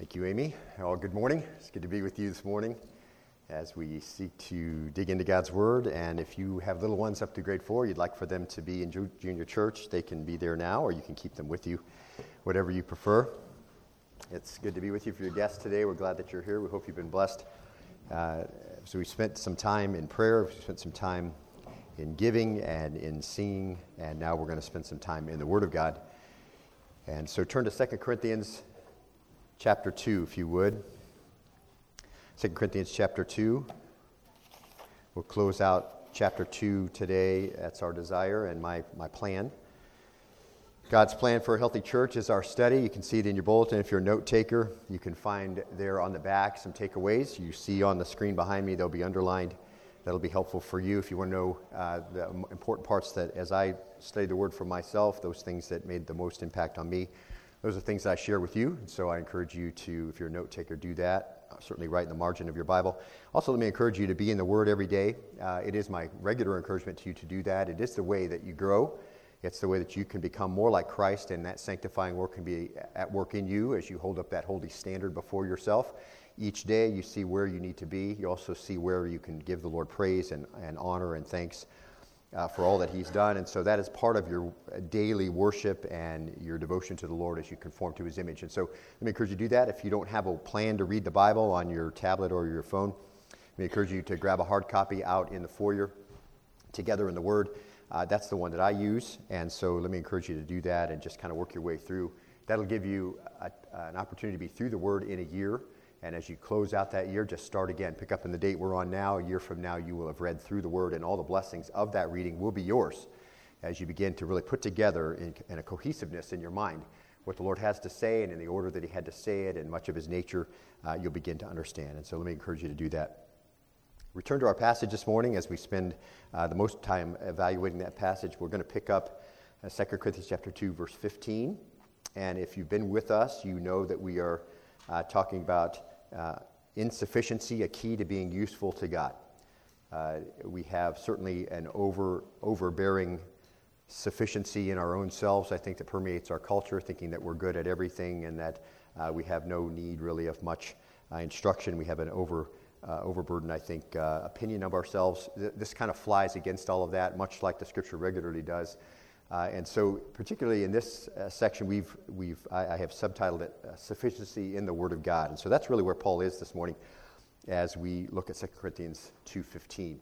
Thank you, Amy. All good morning. It's good to be with you this morning as we seek to dig into God's Word. And if you have little ones up to grade four, you'd like for them to be in junior church, they can be there now, or you can keep them with you, whatever you prefer. It's good to be with you for your guests today. We're glad that you're here. We hope you've been blessed. Uh, so we spent some time in prayer, we spent some time in giving and in singing, and now we're going to spend some time in the Word of God. And so turn to 2 Corinthians chapter 2, if you would. 2 Corinthians chapter 2. We'll close out chapter 2 today. That's our desire and my, my plan. God's plan for a healthy church is our study. You can see it in your bulletin. If you're a note taker, you can find there on the back some takeaways. You see on the screen behind me, they'll be underlined. That'll be helpful for you if you want to know uh, the important parts that, as I studied the Word for myself, those things that made the most impact on me those are things that I share with you. And so I encourage you to, if you're a note taker, do that. Uh, certainly write in the margin of your Bible. Also, let me encourage you to be in the Word every day. Uh, it is my regular encouragement to you to do that. It is the way that you grow. It's the way that you can become more like Christ, and that sanctifying work can be at work in you as you hold up that holy standard before yourself. Each day, you see where you need to be. You also see where you can give the Lord praise and, and honor and thanks uh, for all that He's done. And so that is part of your daily worship and your devotion to the Lord as you conform to His image. And so let me encourage you to do that. If you don't have a plan to read the Bible on your tablet or your phone, let me encourage you to grab a hard copy out in the foyer together in the Word. Uh, that's the one that I use. And so let me encourage you to do that and just kind of work your way through. That'll give you a, an opportunity to be through the Word in a year. And as you close out that year, just start again. Pick up in the date we're on now. A year from now, you will have read through the Word, and all the blessings of that reading will be yours as you begin to really put together in, in a cohesiveness in your mind what the Lord has to say and in the order that He had to say it and much of His nature, uh, you'll begin to understand. And so let me encourage you to do that. Return to our passage this morning as we spend uh, the most time evaluating that passage. We're going to pick up uh, 2 Corinthians chapter 2, verse 15. And if you've been with us, you know that we are uh, talking about uh, insufficiency, a key to being useful to God. Uh, we have certainly an over, overbearing sufficiency in our own selves, I think, that permeates our culture, thinking that we're good at everything and that uh, we have no need really of much uh, instruction. We have an over, uh, overburdened, I think, uh, opinion of ourselves. Th- this kind of flies against all of that, much like the scripture regularly does. Uh, and so, particularly in this uh, section, we've, we've, I, I have subtitled it uh, Sufficiency in the Word of God. And so that's really where Paul is this morning as we look at 2 Corinthians 2.15.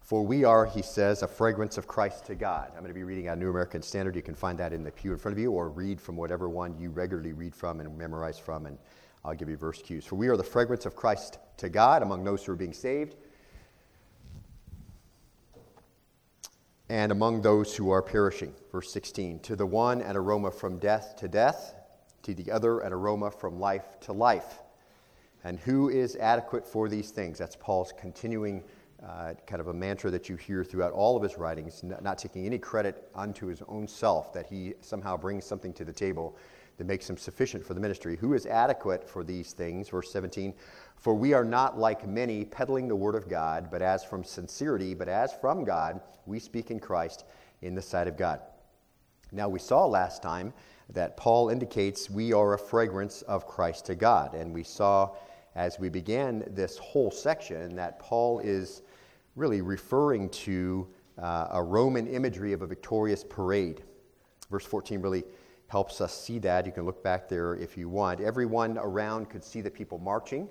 For we are, he says, a fragrance of Christ to God. I'm going to be reading out New American Standard. You can find that in the pew in front of you or read from whatever one you regularly read from and memorize from, and I'll give you verse cues. For we are the fragrance of Christ to God among those who are being saved and among those who are perishing. Verse 16 To the one, an aroma from death to death, to the other, an aroma from life to life. And who is adequate for these things? That's Paul's continuing uh, kind of a mantra that you hear throughout all of his writings, not, not taking any credit unto his own self that he somehow brings something to the table that makes him sufficient for the ministry. Who is adequate for these things? Verse 17 For we are not like many peddling the word of God, but as from sincerity, but as from God, we speak in Christ in the sight of God. Now, we saw last time that Paul indicates we are a fragrance of Christ to God. And we saw as we began this whole section that Paul is really referring to uh, a Roman imagery of a victorious parade. Verse 14 really helps us see that. You can look back there if you want. Everyone around could see the people marching.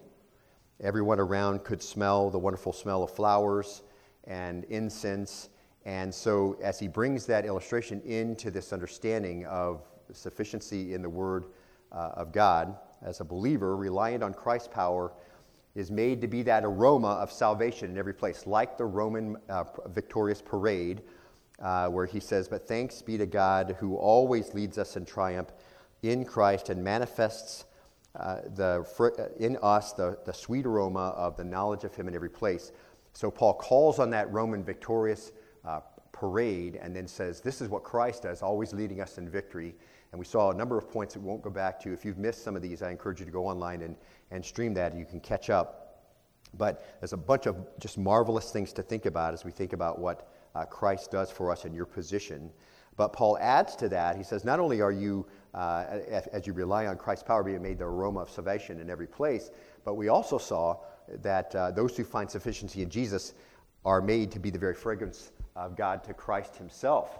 Everyone around could smell the wonderful smell of flowers and incense. And so, as he brings that illustration into this understanding of sufficiency in the Word uh, of God, as a believer, reliant on Christ's power, is made to be that aroma of salvation in every place, like the Roman uh, victorious parade uh, where he says, But thanks be to God who always leads us in triumph in Christ and manifests uh, the, uh, in us the, the sweet aroma of the knowledge of him in every place. So Paul calls on that Roman victorious uh, parade and then says, This is what Christ does, always leading us in victory. And we saw a number of points that we won't go back to. If you've missed some of these, I encourage you to go online and, and stream that. You can catch up. But there's a bunch of just marvelous things to think about as we think about what uh, Christ does for us in your position. But Paul adds to that, he says, not only are you uh, as you rely on Christ's power, being made the aroma of salvation in every place. But we also saw that uh, those who find sufficiency in Jesus are made to be the very fragrance of God to Christ Himself.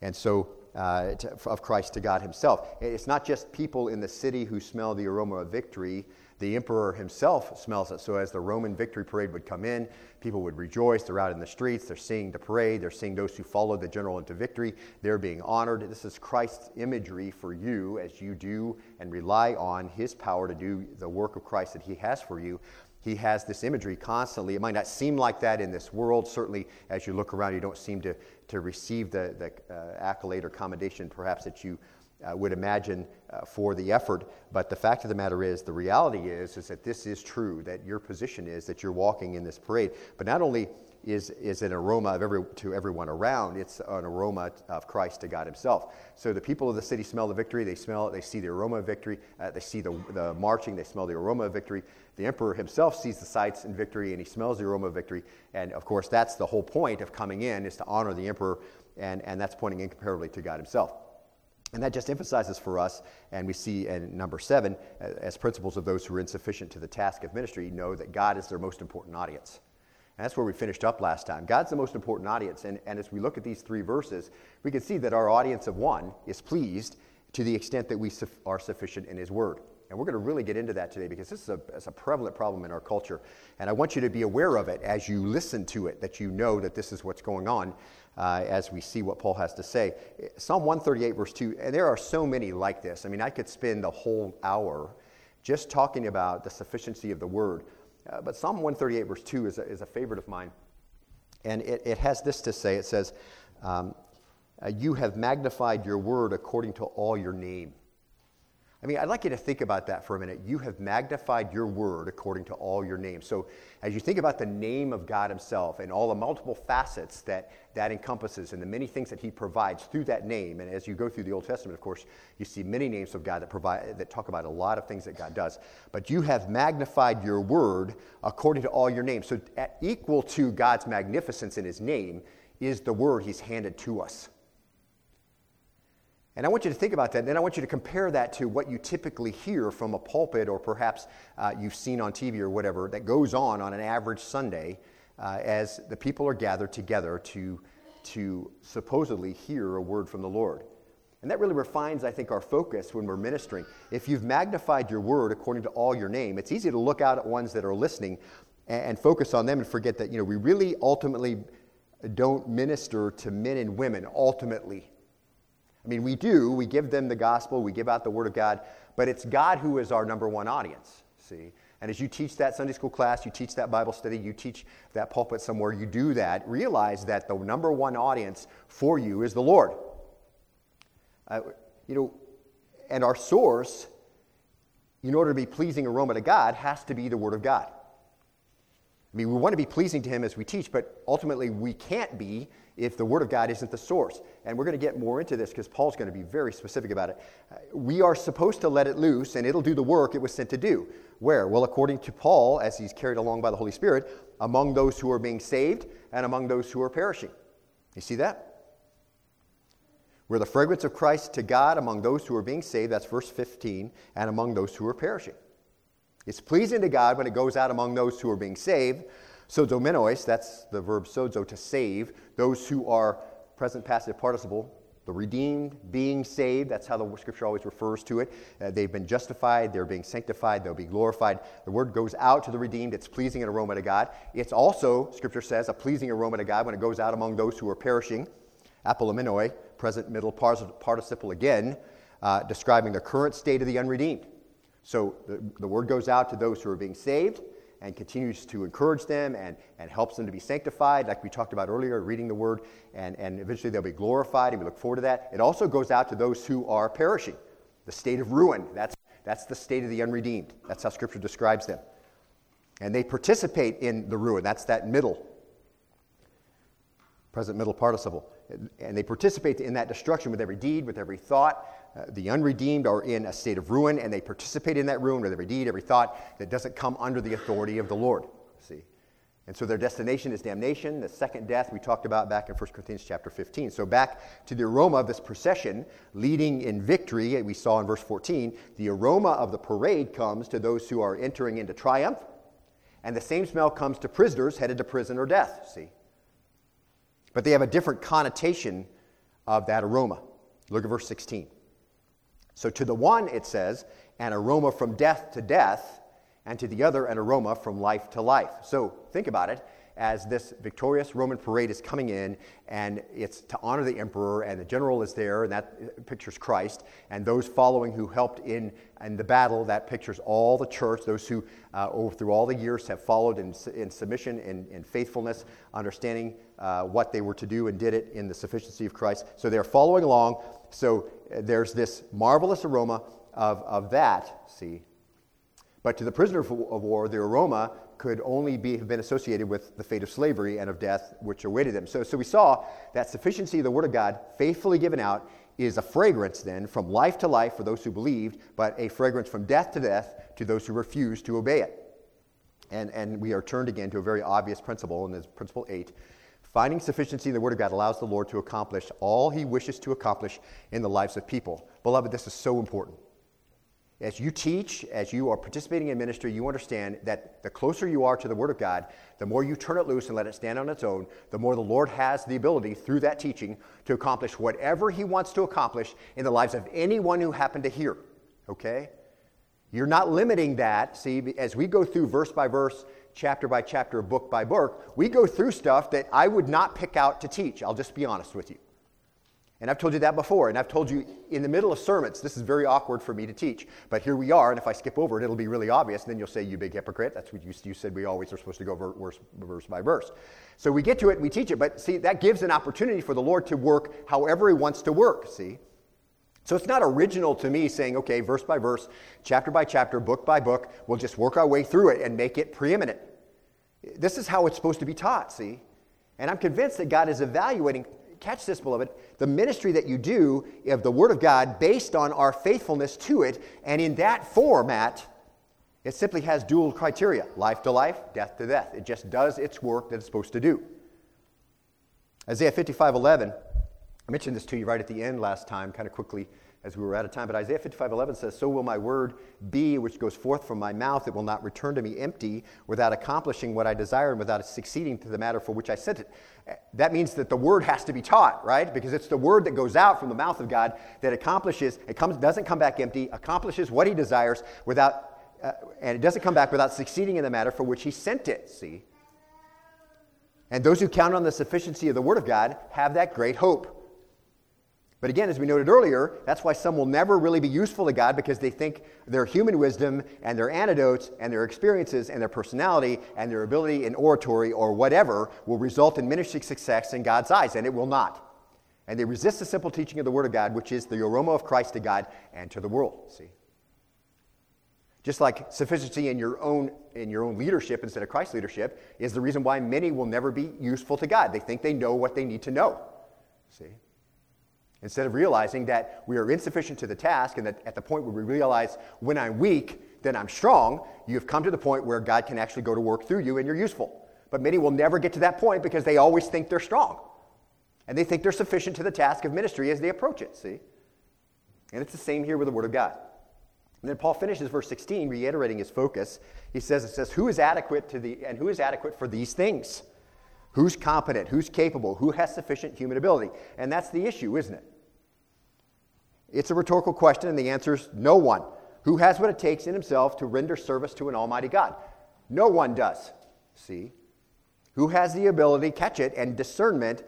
And so, uh, to, of Christ to God Himself. It's not just people in the city who smell the aroma of victory the emperor himself smells it. So as the Roman victory parade would come in, people would rejoice. They're out in the streets. They're seeing the parade. They're seeing those who followed the general into victory. They're being honored. This is Christ's imagery for you as you do and rely on his power to do the work of Christ that he has for you. He has this imagery constantly. It might not seem like that in this world. Certainly, as you look around, you don't seem to, to receive the, the uh, accolade or commendation perhaps that you uh, would imagine uh, for the effort. But the fact of the matter is, the reality is, is that this is true, that your position is that you're walking in this parade. But not only is, is an aroma of every, to everyone around, it's an aroma of Christ to God Himself. So the people of the city smell the victory, they smell it, they see the aroma of victory, uh, they see the, the marching, they smell the aroma of victory. The emperor himself sees the sights in victory and he smells the aroma of victory. And of course, that's the whole point of coming in, is to honor the emperor, and, and that's pointing incomparably to God Himself. And that just emphasizes for us, and we see in number seven, uh, as principles of those who are insufficient to the task of ministry, know that God is their most important audience. And that's where we finished up last time. God's the most important audience. And, and as we look at these three verses, we can see that our audience of one is pleased to the extent that we su- are sufficient in His Word. And we're going to really get into that today because this is a, a, prevalent problem in our culture. And I want you to be aware of it as you listen to it, that you know that this is what's going on uh, as we see what Paul has to say. Psalm 138, verse 2, and there are so many like this. I mean, I could spend the whole hour just talking about the sufficiency of the word. Uh, but Psalm 138, verse 2 is a, is a favorite of mine. And it, it has this to say it says, um, uh, You have magnified your word according to all your name. I mean, I'd like you to think about that for a minute. You have magnified your word according to all your names. So, as you think about the name of God Himself and all the multiple facets that that encompasses and the many things that He provides through that name, and as you go through the Old Testament, of course, you see many names of God that provide that talk about a lot of things that God does. But you have magnified your word according to all your names. So, equal to God's magnificence in His name is the word He's handed to us. And I want you to think about that. Then I want you to compare that to what you typically hear from a pulpit or perhaps uh, you've seen on TV or whatever that goes on on an average Sunday uh, as the people are gathered together to, to supposedly hear a word from the Lord. And that really refines, I think, our focus when we're ministering. If you've magnified your word according to all your name, it's easy to look out at ones that are listening and, and focus on them and forget that, you know, we really ultimately don't minister to men and women ultimately I mean, we do, we give them the gospel, we give out the word of God, but it's God who is our number one audience, see? And as you teach that Sunday school class, you teach that Bible study, you teach that pulpit somewhere, you do that, realize that the number one audience for you is the Lord. Uh, you know, and our source, in order to be pleasing aroma to God, has to be the Word of God. I mean, we want to be pleasing to Him as we teach, but ultimately we can't be if the Word of God isn't the source. And we're going to get more into this because Paul's going to be very specific about it. Uh, we are supposed to let it loose, and it'll do the work it was sent to do. Where? Well, according to Paul, as he's carried along by the Holy Spirit, among those who are being saved and among those who are perishing. You see that? We're the fragrance of Christ to God among those who are being saved, that's verse 15, and among those who are perishing. It's pleasing to God when it goes out among those who are being saved. Sozomenos, that's the verb sozo, to save, those who are present passive participle, the redeemed, being saved, that's how the scripture always refers to it. Uh, they've been justified, they're being sanctified, they'll be glorified. The word goes out to the redeemed, it's pleasing an aroma to God. It's also, scripture says, a pleasing aroma to God when it goes out among those who are perishing. Apolemenoi, present middle participle again, uh, describing the current state of the unredeemed. So the, the word goes out to those who are being saved and continues to encourage them and, and helps them to be sanctified, like we talked about earlier, reading the word, and, and eventually they'll be glorified, and we look forward to that. It also goes out to those who are perishing, the state of ruin. That's, that's the state of the unredeemed. That's how Scripture describes them. And they participate in the ruin. That's that middle, present middle participle. And they participate in that destruction with every deed, with every thought, uh, the unredeemed are in a state of ruin, and they participate in that ruin with every deed, every thought that doesn't come under the authority of the Lord. See, And so their destination is damnation. The second death we talked about back in 1 Corinthians chapter 15. So back to the aroma of this procession leading in victory, we saw in verse 14, the aroma of the parade comes to those who are entering into triumph, and the same smell comes to prisoners headed to prison or death, see? But they have a different connotation of that aroma. Look at verse 16. So to the one, it says, an aroma from death to death and to the other an aroma from life to life. So think about it as this victorious Roman parade is coming in, and it's to honor the emperor, and the general is there, and that pictures Christ, and those following who helped in, in the battle, that pictures all the church, those who uh, over, through all the years have followed in, in submission and in, faithfulness, understanding uh, what they were to do and did it in the sufficiency of Christ. So they're following along. So uh, there's this marvelous aroma of, of that, see, but to the prisoner of war, the aroma could only be, have been associated with the fate of slavery and of death which awaited them. So, so we saw that sufficiency of the Word of God, faithfully given out, is a fragrance then from life to life for those who believed, but a fragrance from death to death to those who refused to obey it. And, and we are turned again to a very obvious principle, and this principle eight. Finding sufficiency in the Word of God allows the Lord to accomplish all He wishes to accomplish in the lives of people. Beloved, this is so important. As you teach, as you are participating in ministry, you understand that the closer you are to the Word of God, the more you turn it loose and let it stand on its own, the more the Lord has the ability through that teaching to accomplish whatever He wants to accomplish in the lives of anyone who happened to hear. Okay? You're not limiting that. See, as we go through verse by verse, chapter by chapter, book by book, we go through stuff that I would not pick out to teach. I'll just be honest with you. And I've told you that before, and I've told you in the middle of sermons, this is very awkward for me to teach. But here we are, and if I skip over it, it'll be really obvious. And then you'll say, You big hypocrite. That's what you, you said we always are supposed to go verse, verse by verse. So we get to it and we teach it, but see, that gives an opportunity for the Lord to work however He wants to work, see? So it's not original to me saying, okay, verse by verse, chapter by chapter, book by book, we'll just work our way through it and make it preeminent. This is how it's supposed to be taught, see? And I'm convinced that God is evaluating catch this, beloved, the ministry that you do of the Word of God based on our faithfulness to it. And in that format, it simply has dual criteria life to life, death to death. It just does its work that it's supposed to do. Isaiah 55 11, I mentioned this to you right at the end last time, kind of quickly as we were out of time. But Isaiah 55 11 says, So will my word be which goes forth from my mouth. It will not return to me empty without accomplishing what I desire and without succeeding to the matter for which I sent it. That means that the word has to be taught, right? Because it's the word that goes out from the mouth of God that accomplishes, it comes, doesn't come back empty, accomplishes what he desires without, uh, and it doesn't come back without succeeding in the matter for which he sent it, see? And those who count on the sufficiency of the word of God have that great hope. But again, as we noted earlier, that's why some will never really be useful to God because they think their human wisdom and their anecdotes and their experiences and their personality and their ability in oratory or whatever will result in ministry success in God's eyes, and it will not. And they resist the simple teaching of the Word of God, which is the aroma of Christ to God and to the world. See? Just like sufficiency in your own in your own leadership instead of Christ's leadership is the reason why many will never be useful to God. They think they know what they need to know. See? Instead of realizing that we are insufficient to the task and that at the point where we realize when I'm weak, then I'm strong, you've come to the point where God can actually go to work through you and you're useful. But many will never get to that point because they always think they're strong. And they think they're sufficient to the task of ministry as they approach it, see? And it's the same here with the Word of God. And then Paul finishes verse 16, reiterating his focus. He says, It says, Who is adequate to the and who is adequate for these things? Who's competent? Who's capable? Who has sufficient human ability? And that's the issue, isn't it? It's a rhetorical question, and the answer is no one. Who has what it takes in himself to render service to an almighty God? No one does. See? Who has the ability, catch it, and discernment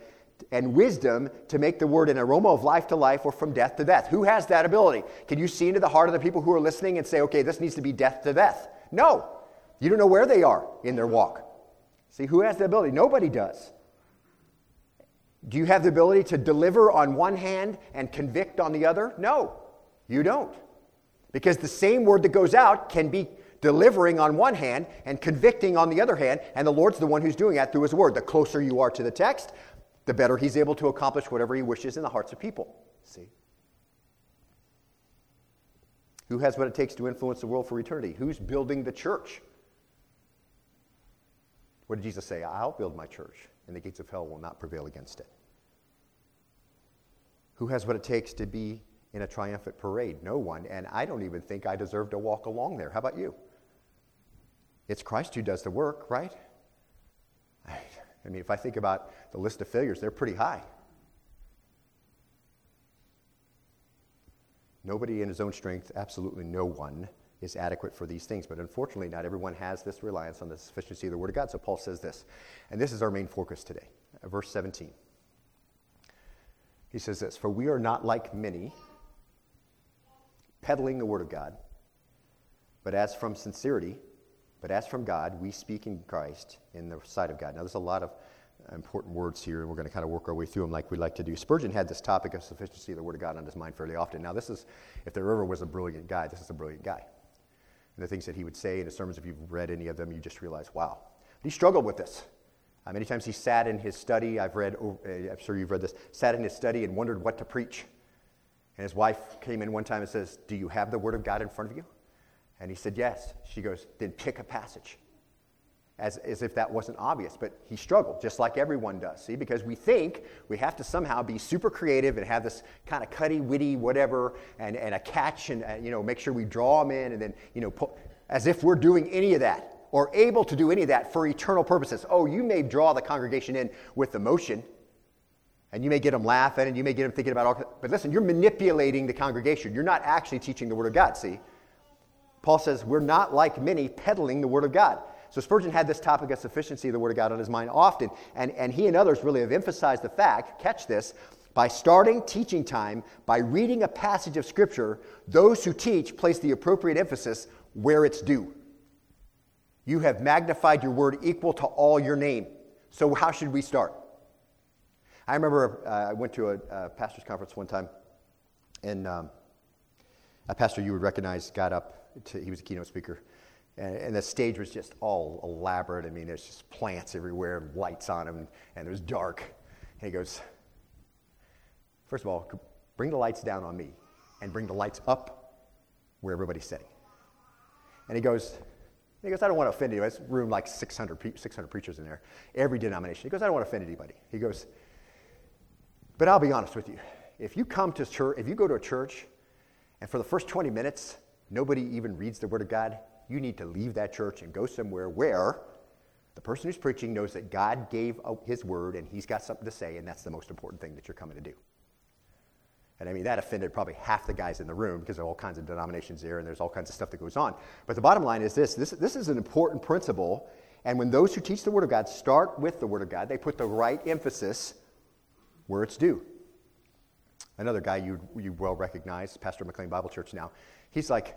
and wisdom to make the word an aroma of life to life or from death to death? Who has that ability? Can you see into the heart of the people who are listening and say, okay, this needs to be death to death? No. You don't know where they are in their walk. See, who has the ability? Nobody does. Do you have the ability to deliver on one hand and convict on the other? No, you don't. Because the same word that goes out can be delivering on one hand and convicting on the other hand, and the Lord's the one who's doing that through His word. The closer you are to the text, the better He's able to accomplish whatever He wishes in the hearts of people. See? Who has what it takes to influence the world for eternity? Who's building the church? What did Jesus say? I'll build my church, and the gates of hell will not prevail against it. Who has what it takes to be in a triumphant parade? No one. And I don't even think I deserve to walk along there. How about you? It's Christ who does the work, right? I mean, if I think about the list of failures, they're pretty high. Nobody in his own strength, absolutely no one, is adequate for these things. But unfortunately, not everyone has this reliance on the sufficiency of the Word of God. So Paul says this, and this is our main focus today. Uh, verse 17. He says this For we are not like many peddling the Word of God, but as from sincerity, but as from God, we speak in Christ in the sight of God. Now, there's a lot of important words here, and we're going to kind of work our way through them like we like to do. Spurgeon had this topic of sufficiency of the Word of God on his mind fairly often. Now, this is, if there ever was a brilliant guy, this is a brilliant guy. And the things that he would say in his sermons, if you've read any of them, you just realize, wow. He struggled with this. Uh, many times he sat in his study, I've read, uh, I'm sure you've read this, sat in his study and wondered what to preach. And his wife came in one time and says, Do you have the Word of God in front of you? And he said, Yes. She goes, Then pick a passage. As, as if that wasn't obvious, but he struggled, just like everyone does, see? Because we think we have to somehow be super creative and have this kind of cutty, witty, whatever, and, and a catch, and, uh, you know, make sure we draw them in, and then, you know, put, as if we're doing any of that or able to do any of that for eternal purposes. Oh, you may draw the congregation in with emotion, and you may get them laughing, and you may get them thinking about all, but listen, you're manipulating the congregation. You're not actually teaching the Word of God, see? Paul says, We're not like many peddling the Word of God. So Spurgeon had this topic of sufficiency of the Word of God on his mind often, and, and he and others really have emphasized the fact, catch this, by starting teaching time, by reading a passage of Scripture, those who teach place the appropriate emphasis where it's due. You have magnified your word equal to all your name. So, how should we start? I remember uh, I went to a, a, pastor's conference one time, and um, a pastor you would recognize got up to, he was a keynote speaker. And, and, the stage was just all elaborate. I mean, there's just plants everywhere and lights on them, and, it was dark. And he goes, First of all, bring the lights down on me and bring the lights up where everybody's sitting. And he goes, he goes, I don't want to offend anybody. It's room like 600, 600 preachers in there, every denomination. He goes, I don't want to offend anybody. He goes, but I'll be honest with you. If you come to church, if you go to a church, and for the first 20 minutes, nobody even reads the Word of God, you need to leave that church and go somewhere where the person who's preaching knows that God gave his word and he's got something to say, and that's the most important thing that you're coming to do. And I mean, that offended probably half the guys in the room because there are all kinds of denominations there and there's all kinds of stuff that goes on. But the bottom line is this this, this is an important principle. And when those who teach the Word of God start with the Word of God, they put the right emphasis where it's due. Another guy you, you well recognize, Pastor McLean Bible Church now, he's like,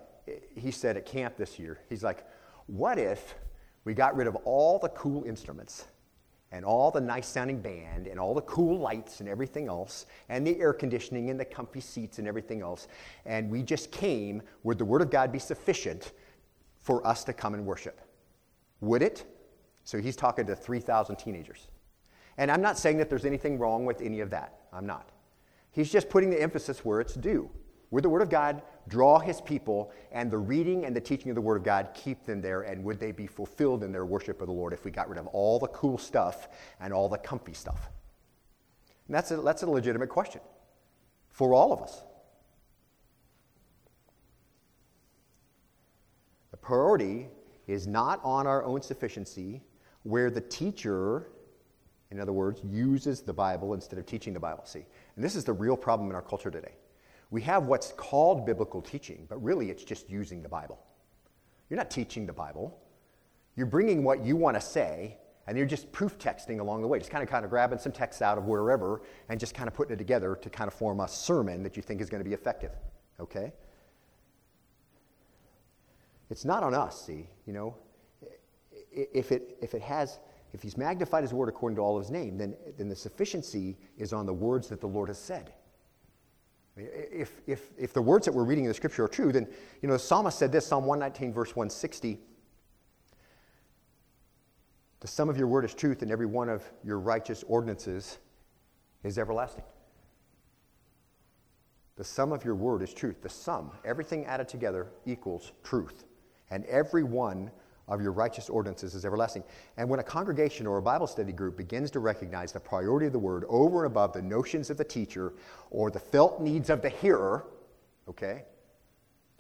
he said at camp this year, he's like, what if we got rid of all the cool instruments and all the nice sounding band and all the cool lights and everything else and the air conditioning and the comfy seats and everything else, and we just came, would the Word of God be sufficient for us to come and worship? Would it? So he's talking to 3,000 teenagers. And I'm not saying that there's anything wrong with any of that. I'm not. He's just putting the emphasis where it's due. Would the Word of God draw His people and the reading and the teaching of the Word of God keep them there? And would they be fulfilled in their worship of the Lord if we got rid of all the cool stuff and all the comfy stuff? And that's a, that's a legitimate question for all of us. The priority is not on our own sufficiency, where the teacher, in other words, uses the Bible instead of teaching the Bible. See, and this is the real problem in our culture today. We have what's called biblical teaching, but really it's just using the Bible. You're not teaching the Bible. You're bringing what you want to say, and you're just proof texting along the way, just kind of kind of grabbing some text out of wherever and just kind of putting it together to kind of form a sermon that you think is going to be effective. Okay? It's not on us, see, you know. If it, if it has, if he's magnified his word according to all his name, then, then the sufficiency is on the words that the Lord has said. If, if, if the words that we're reading in the scripture are true, then, you know, the psalmist said this, Psalm 119, verse 160. The sum of your word is truth, and every one of your righteous ordinances is everlasting. The sum of your word is truth. The sum, everything added together, equals truth. And every one of your righteous ordinances is everlasting. And when a congregation or a Bible study group begins to recognize the priority of the word over and above the notions of the teacher or the felt needs of the hearer, okay?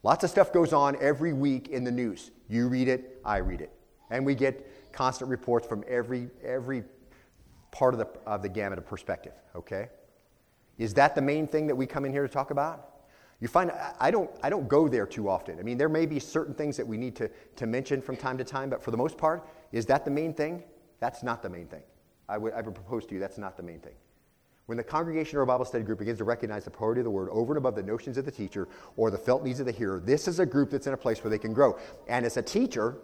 Lots of stuff goes on every week in the news. You read it, I read it. And we get constant reports from every, every part of the, of the gamut of perspective, okay? Is that the main thing that we come in here to talk about? You find I don't, I don't go there too often. I mean, there may be certain things that we need to, to mention from time to time, but for the most part, is that the main thing? That's not the main thing. I would, I would propose to you that's not the main thing. When the congregation or a Bible study group begins to recognize the priority of the word over and above the notions of the teacher or the felt needs of the hearer, this is a group that's in a place where they can grow. And as a teacher,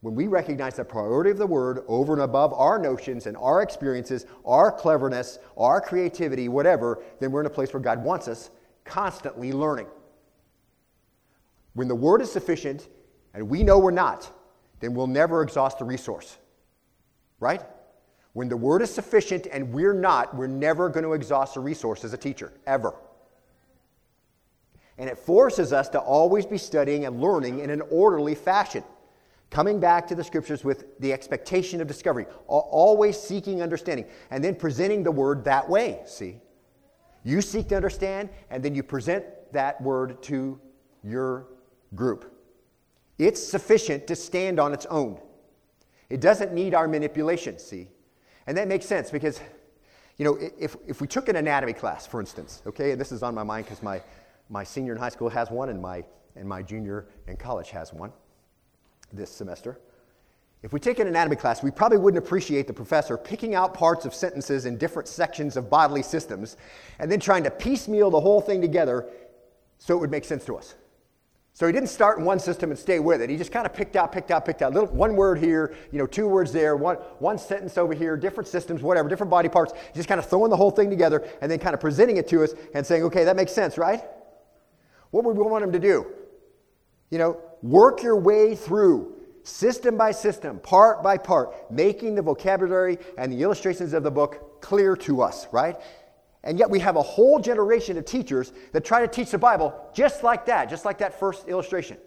when we recognize the priority of the word over and above our notions and our experiences, our cleverness, our creativity, whatever, then we're in a place where God wants us constantly learning. When the word is sufficient and we know we're not, then we'll never exhaust the resource. Right? When the word is sufficient and we're not, we're never going to exhaust the resource as a teacher, ever. And it forces us to always be studying and learning in an orderly fashion, coming back to the scriptures with the expectation of discovery, always seeking understanding, and then presenting the word that way, see? You seek to understand, and then you present that word to your group. It's sufficient to stand on its own. It doesn't need our manipulation, see? And that makes sense because, you know, if, if we took an anatomy class, for instance, okay, and this is on my mind because my, my senior in high school has one and my, and my junior in college has one this semester. If we take an anatomy class, we probably wouldn't appreciate the professor picking out parts of sentences in different sections of bodily systems and then trying to piecemeal the whole thing together so it would make sense to us. So he didn't start in one system and stay with it. He just kind of picked out, picked out, picked out. Little, one word here, you know, two words there, one, one sentence over here, different systems, whatever, different body parts. Just kind of throwing the whole thing together and then kind of presenting it to us and saying, okay, that makes sense, right? What would we want him to do? You know, work your way through system by system, part by part, making the vocabulary and the illustrations of the book clear to us, right? And yet we have a whole generation of teachers that try to teach the Bible just like that, just like that first illustration.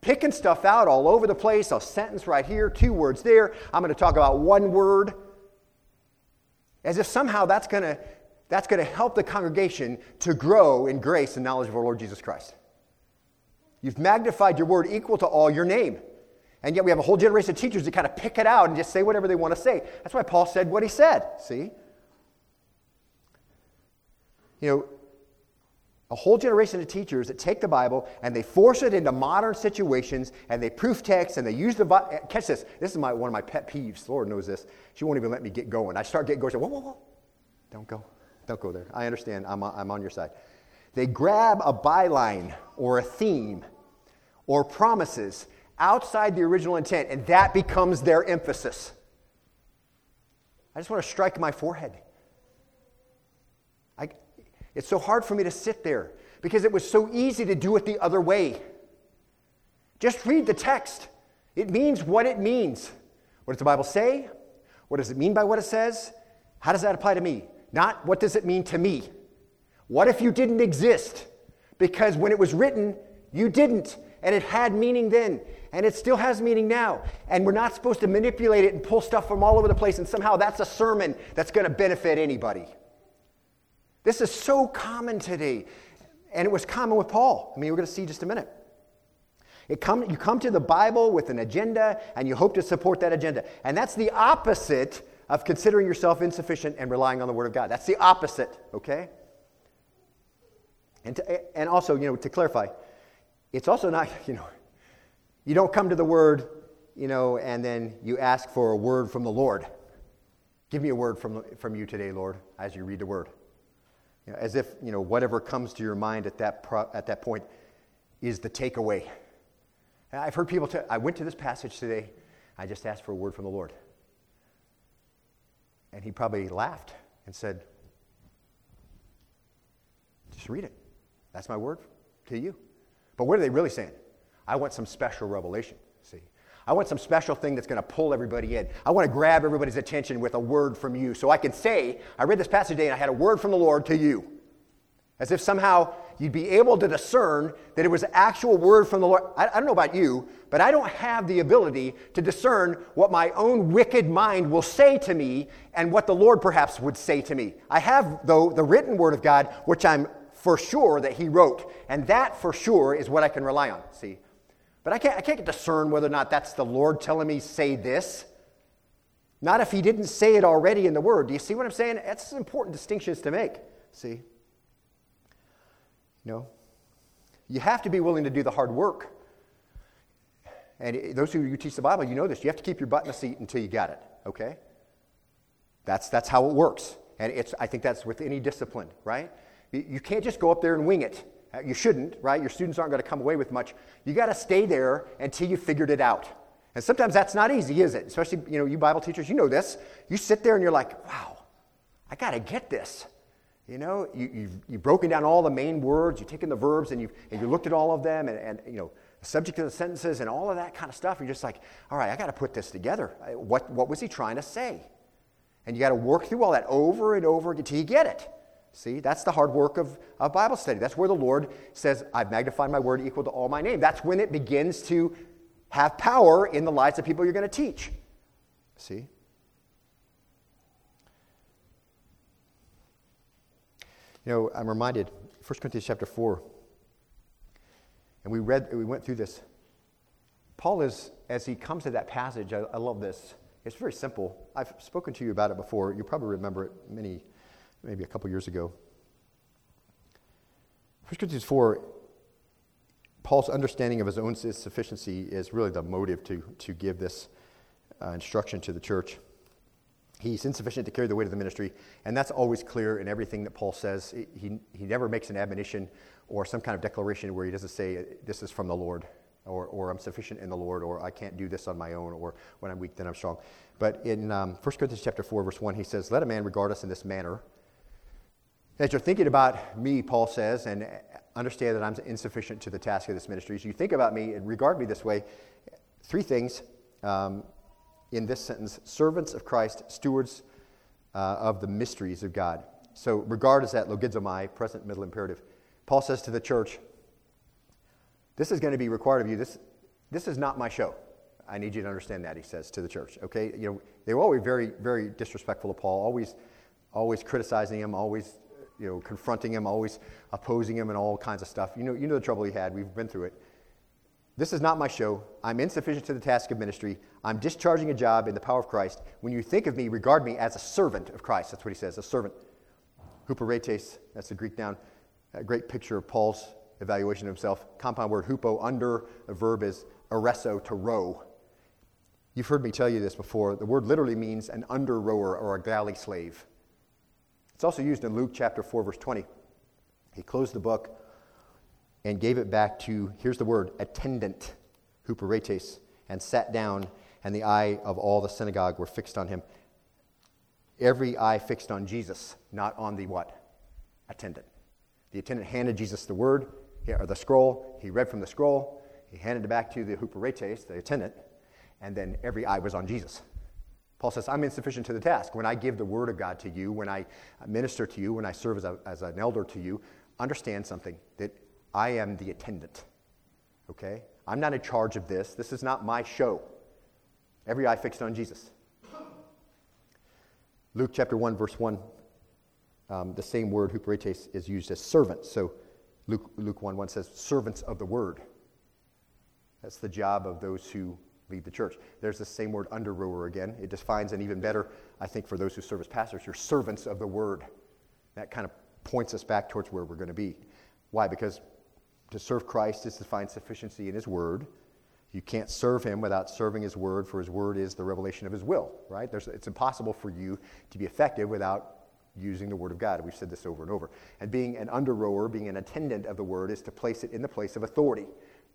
Picking stuff out all over the place, a sentence right here, two words there. I'm going to talk about one word. As if somehow that's going to that's going to help the congregation to grow in grace and knowledge of our Lord Jesus Christ. You've magnified your word equal to all your name. And yet we have a whole generation of teachers that kind of pick it out and just say whatever they want to say. That's why Paul said what he said, see? You know, a whole generation of teachers that take the Bible and they force it into modern situations and they proof text and they use the. Catch this. This is my, one of my pet peeves. Lord knows this. She won't even let me get going. I start getting going. Say, whoa, whoa, whoa. Don't go. Don't go there. I understand. I'm, I'm on your side. They grab a byline or a theme or promises outside the original intent, and that becomes their emphasis. I just want to strike my forehead. I, it's so hard for me to sit there because it was so easy to do it the other way. Just read the text. It means what it means. What does the Bible say? What does it mean by what it says? How does that apply to me? Not what does it mean to me? What if you didn't exist? Because when it was written, you didn't, and it had meaning then and it still has meaning now. And we're not supposed to manipulate it and pull stuff from all over the place, and somehow that's a sermon that's going to benefit anybody. This is so common today, and it was common with Paul. I mean, we're going to see just a minute. Come, you come to the Bible with an agenda, and you hope to support that agenda. And that's the opposite of considering yourself insufficient and relying on the Word of God. That's the opposite, okay? And, to, and also, you know, to clarify, it's also not, you know, you don't come to the word, you know, and then you ask for a word from the Lord. Give me a word from, from you today, Lord, as you read the word. You know, as if, you know, whatever comes to your mind at that, pro, at that point is the takeaway. I've heard people I went to this passage today, I just asked for a word from the Lord. And he probably laughed and said, Just read it. That's my word to you. But what are they really saying? I want some special revelation, see. I want some special thing that's going to pull everybody in. I want to grab everybody's attention with a word from you. So I can say, I read this passage today and I had a word from the Lord to you. As if somehow, you'd be able to discern that it was actual word from the Lord. I, I, don't know about you, but I don't have the ability to discern what my own wicked mind will say to me and what the Lord perhaps would say to me. I have, though, the written word of God, which I'm for sure that He wrote. And that for sure is what I can rely on, see? But I can't, I can't discern whether or not that's the Lord telling me, say this. Not if He didn't say it already in the Word. Do you see what I'm saying? That's important distinctions to make, see? Know, you have to be willing to do the hard work. And those of you who teach the Bible, you know this. You have to keep your butt in the seat until you got it, okay? That's, that's how it works. And it's, I think that's with any discipline, right? You can't just go up there and wing it. Uh, you shouldn't, right? Your students aren't going to come away with much. You got to stay there until you figured it out. And sometimes that's not easy, is it? Especially, you know, you Bible teachers, you know this. You sit there and you're like, wow, I got to get this. You know, you, you've, you've broken down all the main words, you've taken the verbs, and you've, and you looked at all of them, and, and you know, the subject of the sentences, and all of that kind of stuff. You're just like, all right, I got to put this together. What, what was he trying to say? And you got to work through all that over and over until you get it. See, that's the hard work of, of Bible study. That's where the Lord says, I've magnified my word equal to all my name. That's when it begins to have power in the lives of people you're going to teach. See? You know, I'm reminded, 1 Corinthians chapter 4, and we read, we went through this. Paul is, as he comes to that passage, I, I love this. It's very simple. I've spoken to you about it before. You probably remember it many, maybe a couple years ago. 1 Corinthians 4, Paul's understanding of his own sufficiency is really the motive to, to give this uh, instruction to the church. He's insufficient to carry the weight of the ministry, and that's always clear in everything that Paul says. He, he never makes an admonition or some kind of declaration where he doesn't say, This is from the Lord, or, or I'm sufficient in the Lord, or I can't do this on my own, or when I'm weak, then I'm strong. But in um, 1 Corinthians chapter 4, verse 1, he says, Let a man regard us in this manner. As you're thinking about me, Paul says, and understand that I'm insufficient to the task of this ministry, as you think about me and regard me this way, three things. Um, in this sentence servants of Christ, stewards uh, of the mysteries of God. So, regard as that logizomai, present middle imperative. Paul says to the church, This is going to be required of you. This, this is not my show. I need you to understand that, he says to the church. Okay? You know, they were always very, very disrespectful of Paul, always, always criticizing him, always you know, confronting him, always opposing him, and all kinds of stuff. You know, you know the trouble he had. We've been through it. This is not my show. I'm insufficient to the task of ministry. I'm discharging a job in the power of Christ. When you think of me, regard me as a servant of Christ. That's what he says, a servant. Huperetes, that's the Greek noun. A great picture of Paul's evaluation of himself. Compound word hupo, under, the verb is ereso, to row. You've heard me tell you this before. The word literally means an under rower or a galley slave. It's also used in Luke chapter 4, verse 20. He closed the book and gave it back to, here's the word, attendant, huperetes, and sat down, and the eye of all the synagogue were fixed on him. Every eye fixed on Jesus, not on the what? Attendant. The attendant handed Jesus the word, or the scroll. He read from the scroll. He handed it back to the huperetes, the attendant, and then every eye was on Jesus. Paul says, I'm insufficient to the task. When I give the word of God to you, when I minister to you, when I serve as, a, as an elder to you, understand something that I am the attendant. Okay? I'm not in charge of this. This is not my show. Every eye fixed on Jesus. Luke chapter 1, verse 1, um, the same word, huperetes, is used as servant. So Luke, Luke 1 1 says, servants of the word. That's the job of those who lead the church. There's the same word, under rower, again. It defines an even better, I think, for those who serve as pastors, you're servants of the word. That kind of points us back towards where we're going to be. Why? Because to serve Christ is to find sufficiency in His Word. You can't serve Him without serving His Word, for His Word is the revelation of His will, right? There's, it's impossible for you to be effective without using the Word of God. We've said this over and over. And being an under rower, being an attendant of the Word, is to place it in the place of authority,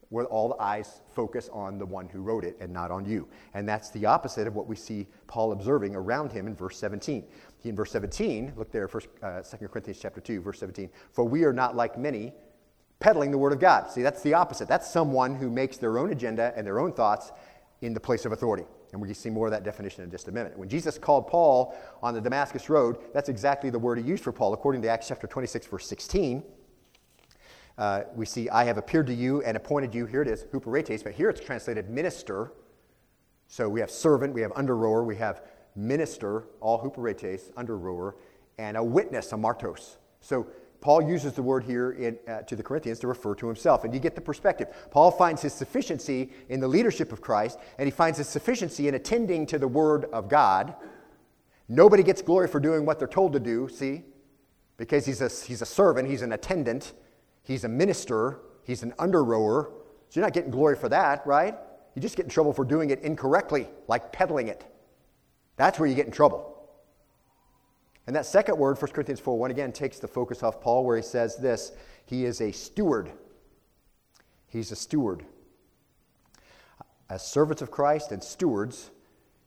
where all the eyes focus on the one who wrote it and not on you. And that's the opposite of what we see Paul observing around him in verse 17. He, in verse 17, look there, first, uh, 2 Corinthians chapter 2, verse 17. For we are not like many peddling the Word of God. See, that's the opposite. That's someone who makes their own agenda and their own thoughts in the place of authority. And we see more of that definition in just a minute. When Jesus called Paul on the Damascus Road, that's exactly the word he used for Paul. According to Acts chapter 26, verse 16, uh, we see, I have appeared to you and appointed you. Here it is, huperetes, but here it's translated minister. So we have servant, we have under rower, we have minister, all huperetes, under rower, and a witness, a martos. So Paul uses the word here in, uh, to the Corinthians to refer to himself. And you get the perspective. Paul finds his sufficiency in the leadership of Christ, and he finds his sufficiency in attending to the word of God. Nobody gets glory for doing what they're told to do, see? Because he's a, he's a servant, he's an attendant, he's a minister, he's an under rower. So you're not getting glory for that, right? You just get in trouble for doing it incorrectly, like peddling it. That's where you get in trouble. And that second word, 1 Corinthians 4 1, again takes the focus off Paul, where he says this He is a steward. He's a steward. As servants of Christ and stewards,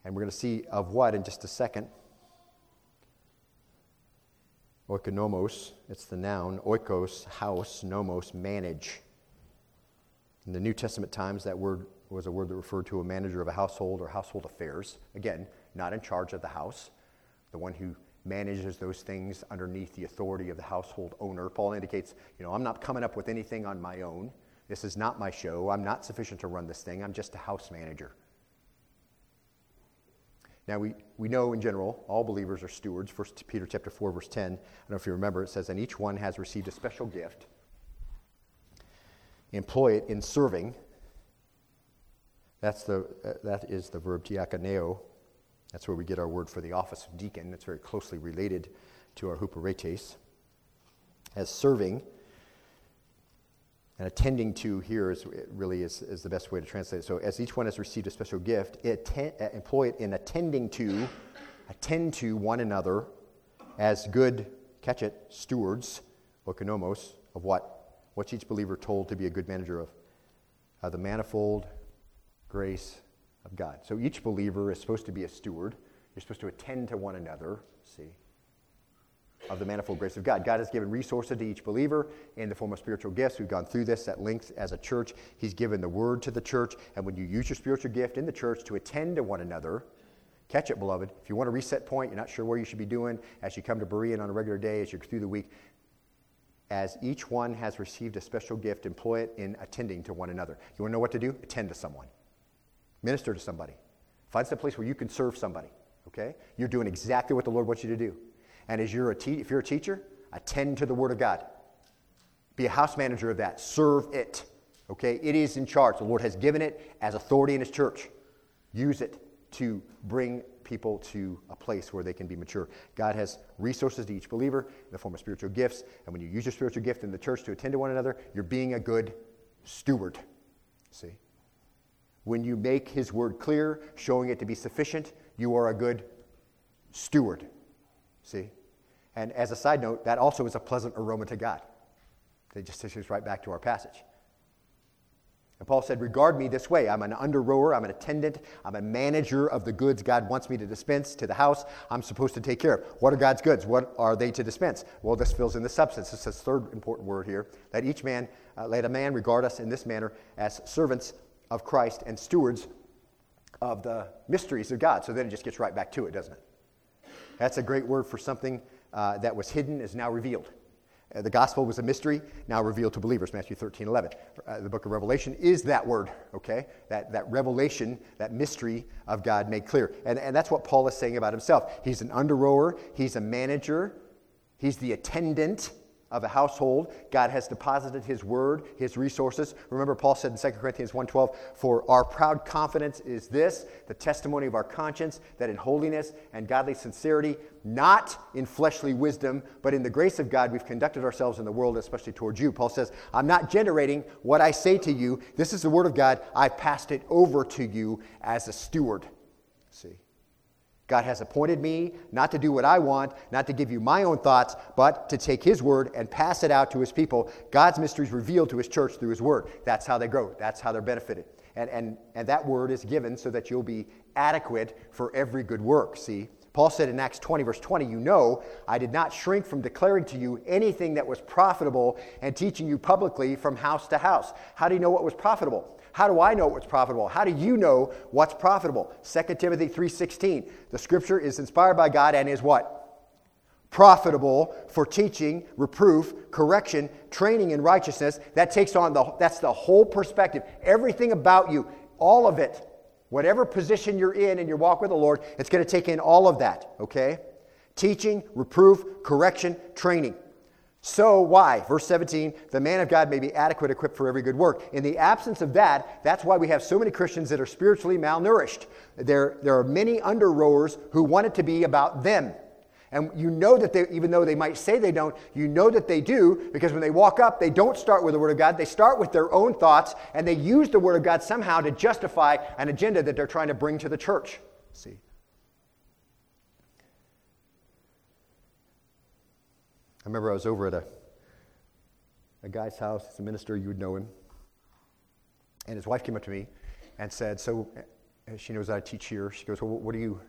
and we're going to see of what in just a second. Oikonomos, it's the noun. Oikos, house. Nomos, manage. In the New Testament times, that word was a word that referred to a manager of a household or household affairs. Again, not in charge of the house, the one who manages those things underneath the authority of the household owner. Paul indicates, you know, I'm not coming up with anything on my own. This is not my show. I'm not sufficient to run this thing. I'm just a house manager. Now, we, we know in general, all believers are stewards. 1 Peter chapter 4, verse 10. I don't know if you remember, it says, And each one has received a special gift. Employ it in serving. That's the, uh, that is the verb diakoneo, that's where we get our word for the office of deacon. It's very closely related to our huperetes. As serving and attending to here is really is, is the best way to translate it. So as each one has received a special gift, uh, employ it in attending to, attend to one another as good, catch it, stewards, oikonomos, of what? What's each believer told to be a good manager of? Uh, the manifold grace of God. So each believer is supposed to be a steward. You're supposed to attend to one another, see, of the manifold grace of God. God has given resources to each believer in the form of spiritual gifts. We've gone through this at length as a church. He's given the word to the church. And when you use your spiritual gift in the church to attend to one another, catch it, beloved. If you want a reset point, you're not sure where you should be doing as you come to Berean on a regular day, as you're through the week, as each one has received a special gift, employ it in attending to one another. You want to know what to do? Attend to someone. Minister to somebody. Find some place where you can serve somebody. Okay? You're doing exactly what the Lord wants you to do. And as you're a te- if you're a teacher, attend to the Word of God. Be a house manager of that. Serve it. Okay? It is in charge. The Lord has given it as authority in His church. Use it to bring people to a place where they can be mature. God has resources to each believer in the form of spiritual gifts. And when you use your spiritual gift in the church to attend to one another, you're being a good steward. See? When you make his word clear, showing it to be sufficient, you are a good steward. See? And as a side note, that also is a pleasant aroma to God. It just us right back to our passage. And Paul said, Regard me this way. I'm an under rower, I'm an attendant, I'm a manager of the goods God wants me to dispense to the house I'm supposed to take care of. What are God's goods? What are they to dispense? Well, this fills in the substance. This is the third important word here that each man, uh, let a man regard us in this manner as servants of Christ and stewards of the mysteries of God. So then it just gets right back to it, doesn't it? That's a great word for something uh, that was hidden is now revealed. Uh, the gospel was a mystery, now revealed to believers, Matthew 13, 11. Uh, the book of Revelation is that word, okay? That, that revelation, that mystery of God made clear. And, and that's what Paul is saying about himself. He's an under rower, he's a manager, he's the attendant of a household. God has deposited his word, his resources. Remember Paul said in 2 Corinthians 1:12, "For our proud confidence is this, the testimony of our conscience, that in holiness and godly sincerity, not in fleshly wisdom, but in the grace of God, we've conducted ourselves in the world, especially towards you." Paul says, "I'm not generating what I say to you. This is the word of God. I've passed it over to you as a steward." See? God has appointed me not to do what I want, not to give you my own thoughts, but to take His word and pass it out to His people. God's mysteries revealed to His church through His word. That's how they grow, that's how they're benefited. And, and, and that word is given so that you'll be adequate for every good work. See? Paul said in Acts 20, verse 20, You know, I did not shrink from declaring to you anything that was profitable and teaching you publicly from house to house. How do you know what was profitable? How do I know what's profitable? How do you know what's profitable? 2 Timothy 3:16. The scripture is inspired by God and is what? profitable for teaching, reproof, correction, training in righteousness. That takes on the that's the whole perspective. Everything about you, all of it. Whatever position you're in in your walk with the Lord, it's going to take in all of that, okay? Teaching, reproof, correction, training. So, why? Verse 17, the man of God may be adequate, equipped for every good work. In the absence of that, that's why we have so many Christians that are spiritually malnourished. There, there are many under rowers who want it to be about them. And you know that they, even though they might say they don't, you know that they do because when they walk up, they don't start with the Word of God. They start with their own thoughts and they use the Word of God somehow to justify an agenda that they're trying to bring to the church. See? I remember I was over at a, a guy's house, he's a minister, you would know him. And his wife came up to me and said, So she knows I teach here. She goes, Well, what are you,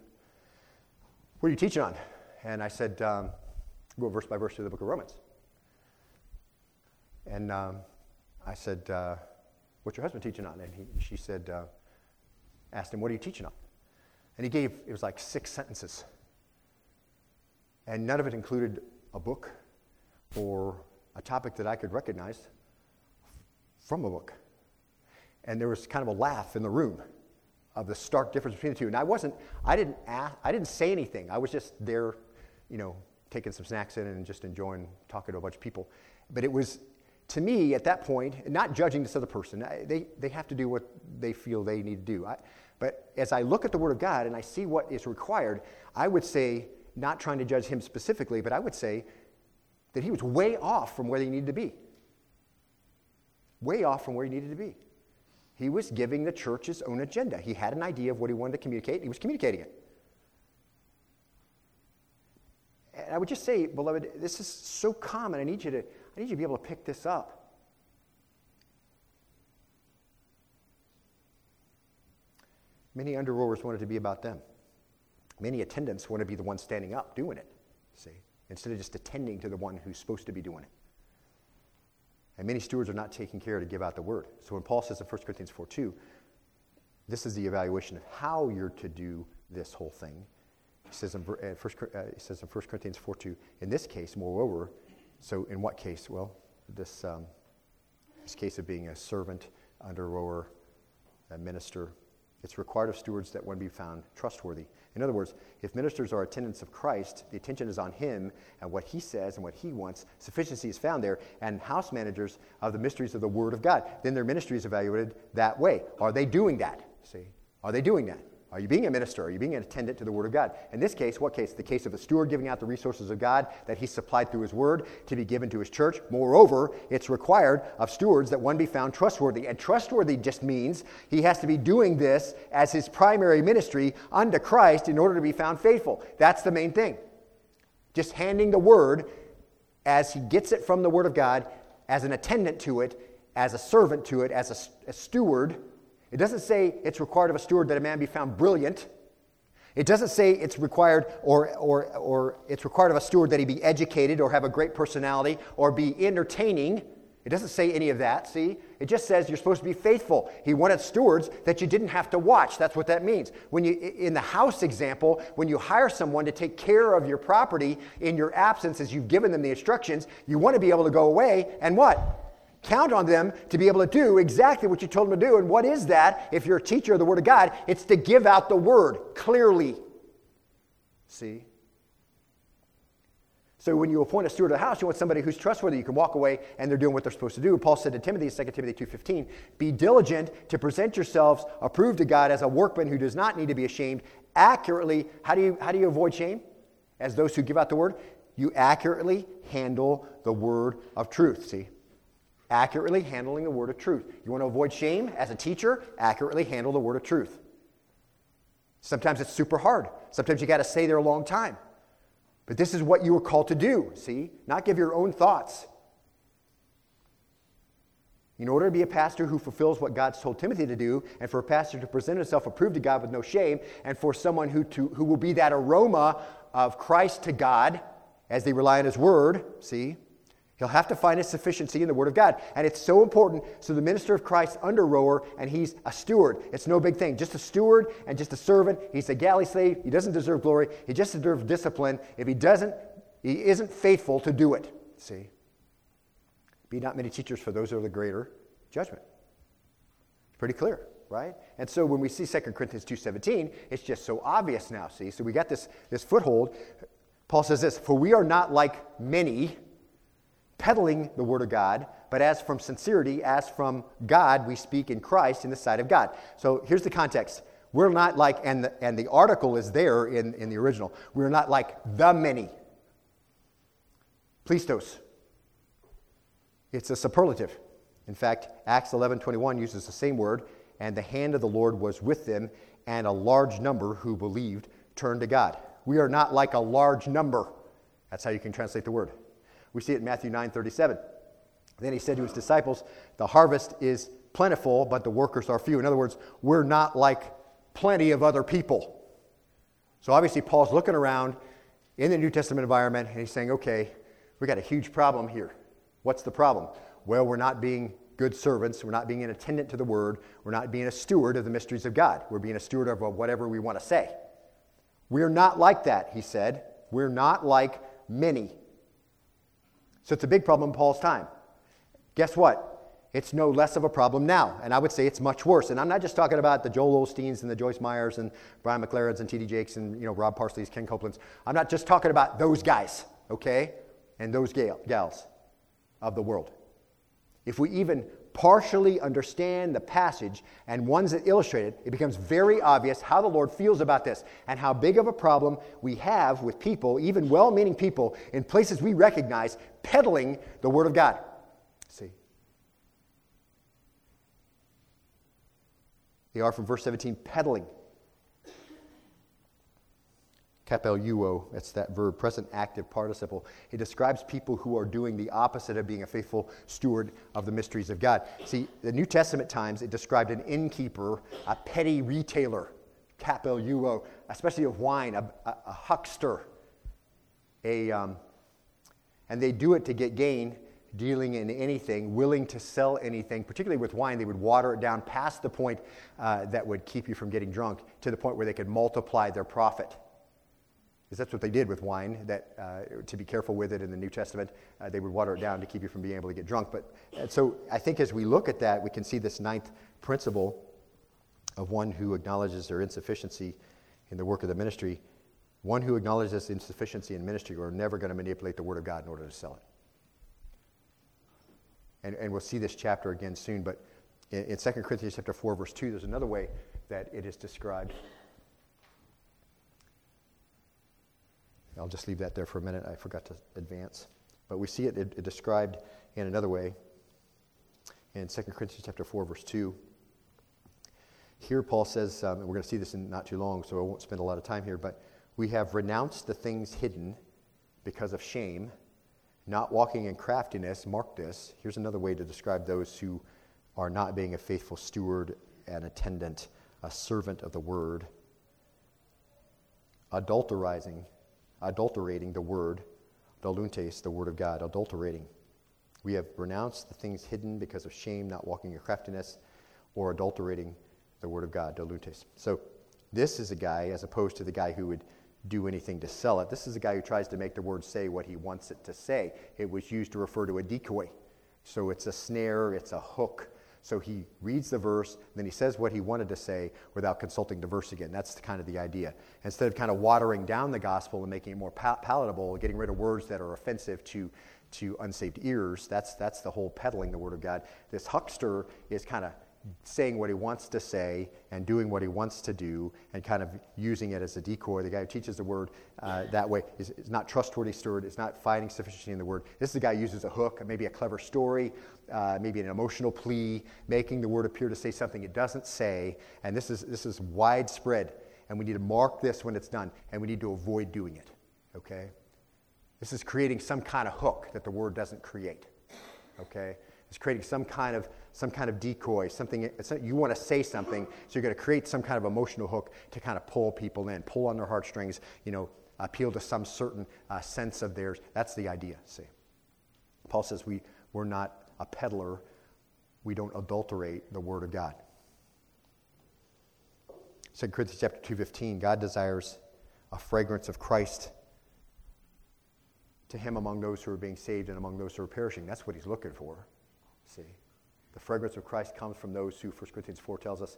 what are you teaching on? and I said, um, go verse by verse through the book of Romans. And um, I said, uh, what's your husband teaching on? And he, she said, uh, asked him, what are you teaching on? And he gave, it was like six sentences. And none of it included a book or a topic that I could recognize from a book. And there was kind of a laugh in the room of the stark difference between the two. And I wasn't, I didn't ask, I didn't say anything. I was just there you know, taking some snacks in and just enjoying talking to a bunch of people. But it was, to me, at that point, not judging this other person, they, they have to do what they feel they need to do. I, but as I look at the Word of God and I see what is required, I would say, not trying to judge him specifically, but I would say that he was way off from where he needed to be. Way off from where he needed to be. He was giving the church his own agenda. He had an idea of what he wanted to communicate, he was communicating it. And I would just say, beloved, this is so common. I need you to, I need you to be able to pick this up. Many under rowers wanted to be about them. Many attendants want to be the one standing up doing it, see, instead of just attending to the one who's supposed to be doing it. And many stewards are not taking care to give out the word. So when Paul says in 1 Corinthians 4 2, this is the evaluation of how you're to do this whole thing. He says in, uh, first, uh, he says in 1 Corinthians 4 2, in this case, moreover, so in what case? Well, this, um, this case of being a servant, under rower, a minister, it's required of stewards that one be found trustworthy. In other words, if ministers are attendants of Christ, the attention is on him and what he says and what he wants. Sufficiency is found there. And house managers of the mysteries of the Word of God, then their ministry is evaluated that way. Are they doing that? See? Are they doing that? Are you being a minister? Are you being an attendant to the Word of God? In this case, what case? The case of a steward giving out the resources of God that he supplied through his Word to be given to his church. Moreover, it's required of stewards that one be found trustworthy. And trustworthy just means he has to be doing this as his primary ministry unto Christ in order to be found faithful. That's the main thing. Just handing the Word as he gets it from the Word of God, as an attendant to it, as a servant to it, as a, a steward it doesn't say it's required of a steward that a man be found brilliant. It doesn't say it's required or, or, or it's required of a steward that he be educated or have a great personality or be entertaining. It doesn't say any of that, see? It just says you're supposed to be faithful. He wanted stewards that you didn't have to watch. That's what that means. When you in the house example, when you hire someone to take care of your property in your absence as you've given them the instructions, you want to be able to go away and what? Count on them to be able to do exactly what you told them to do. And what is that? If you're a teacher of the Word of God, it's to give out the Word clearly. See? So when you appoint a steward of the house, you want somebody who's trustworthy. You can walk away and they're doing what they're supposed to do. Paul said to Timothy, 2 Timothy 2.15, Be diligent to present yourselves approved to God as a workman who does not need to be ashamed, accurately. How do you, how do you avoid shame? As those who give out the word, you accurately handle the word of truth. See? Accurately handling the word of truth. You want to avoid shame as a teacher? Accurately handle the word of truth. Sometimes it's super hard. Sometimes you got to stay there a long time. But this is what you were called to do, see? Not give your own thoughts. In order to be a pastor who fulfills what God's told Timothy to do, and for a pastor to present himself approved to God with no shame, and for someone who, to, who will be that aroma of Christ to God as they rely on his word, see? He'll have to find his sufficiency in the Word of God. And it's so important. So the minister of Christ under rower, and he's a steward. It's no big thing. Just a steward and just a servant. He's a galley slave. He doesn't deserve glory. He just deserves discipline. If he doesn't He isn't faithful to do it. See? Be not many teachers, for those are the greater judgment. Pretty clear, right? And so when we see 2 Corinthians 2.17, it's just so obvious now, see? So we got this, this foothold. Paul says this, For we are not like many peddling the word of God, but as from sincerity, as from God, we speak in Christ in the sight of God. So here's the context. We're not like, and the, and the article is there in, in the original, we're not like the many. Plistos. It's a superlative. In fact, Acts 11:21 uses the same word, and the hand of the Lord was with them, and a large number who believed turned to God. We are not like a large number. That's how you can translate the word. We see it in Matthew 9:37. Then he said to his disciples, "The harvest is plentiful, but the workers are few." In other words, we're not like plenty of other people. So obviously Paul's looking around in the New Testament environment and he's saying, "Okay, we got a huge problem here. What's the problem? Well, we're not being good servants. We're not being an attendant to the word. We're not being a steward of the mysteries of God. We're being a steward of whatever we want to say. We're not like that, he said. We're not like many. So it's a big problem in Paul's time. Guess what? It's no less of a problem now. And I would say it's much worse. And I'm not just talking about the Joel Osteens and the Joyce Meyers and Brian McLarens and T.D. Jakes and you know, Rod Parsley's, Ken Copeland's. I'm not just talking about those guys, okay? And those gal- gals of the world. If we even partially understand the passage and ones that illustrate it, it becomes very obvious how the Lord feels about this and how big of a problem we have with people, even well meaning people, in places we recognize peddling the Word of God. See? They are from verse 17 peddling Kapeleuo, that's that verb, present active participle. It describes people who are doing the opposite of being a faithful steward of the mysteries of God. See, the New Testament times, it described an innkeeper, a petty retailer, Kapeleuo, especially of wine, a, a, a huckster. A, um, and they do it to get gain, dealing in anything, willing to sell anything, particularly with wine. They would water it down past the point uh, that would keep you from getting drunk to the point where they could multiply their profit because that's what they did with wine. That uh, to be careful with it in the New Testament, uh, they would water it down to keep you from being able to get drunk. But so I think as we look at that, we can see this ninth principle of one who acknowledges their insufficiency in the work of the ministry. One who acknowledges insufficiency in ministry are never going to manipulate the Word of God in order to sell it. And, and we'll see this chapter again soon, but in, in 2 Corinthians chapter 4, verse 2, there's another way that it is described. I'll just leave that there for a minute. I forgot to advance. But we see it, it, it described in another way in 2 Corinthians chapter 4, verse 2. Here, Paul says, um, and we're going to see this in not too long, so I won't spend a lot of time here, but we have renounced the things hidden because of shame, not walking in craftiness. Mark this. Here's another way to describe those who are not being a faithful steward, an attendant, a servant of the word. Adulterizing adulterating the word, doluntes, the word of God, adulterating. We have renounced the things hidden because of shame, not walking in craftiness, or adulterating the word of God, doluntes. So this is a guy, as opposed to the guy who would do anything to sell it. This is a guy who tries to make the word say what he wants it to say. It was used to refer to a decoy. So it's a snare, it's a hook, so he reads the verse, then he says what he wanted to say without consulting the verse again. That's the, kind of the idea. Instead of kind of watering down the gospel and making it more pal- palatable, getting rid of words that are offensive to, to unsaved ears, that's, that's the whole peddling the word of God. This huckster is kind of saying what he wants to say and doing what he wants to do and kind of using it as a decoy. The guy who teaches the word uh, that way is, is, not trustworthy steward, is not finding sufficiency in the word. This is a guy who uses a hook, maybe a clever story, uh, maybe an emotional plea, making the word appear to say something it doesn't say. And this is, this is widespread. And we need to mark this when it's done, and we need to avoid doing it. Okay? This is creating some kind of hook that the word doesn't create. Okay? It's creating some kind of some kind of decoy, something you want to say something, so you're going to create some kind of emotional hook to kind of pull people in, pull on their heartstrings, you know, appeal to some certain uh, sense of theirs. That's the idea. See, Paul says we we're not a peddler. We don't adulterate the word of God. 2 Corinthians chapter 2:15, God desires a fragrance of Christ to him among those who are being saved and among those who are perishing. That's what he's looking for. See? The fragrance of Christ comes from those who, 1 Corinthians 4 tells us,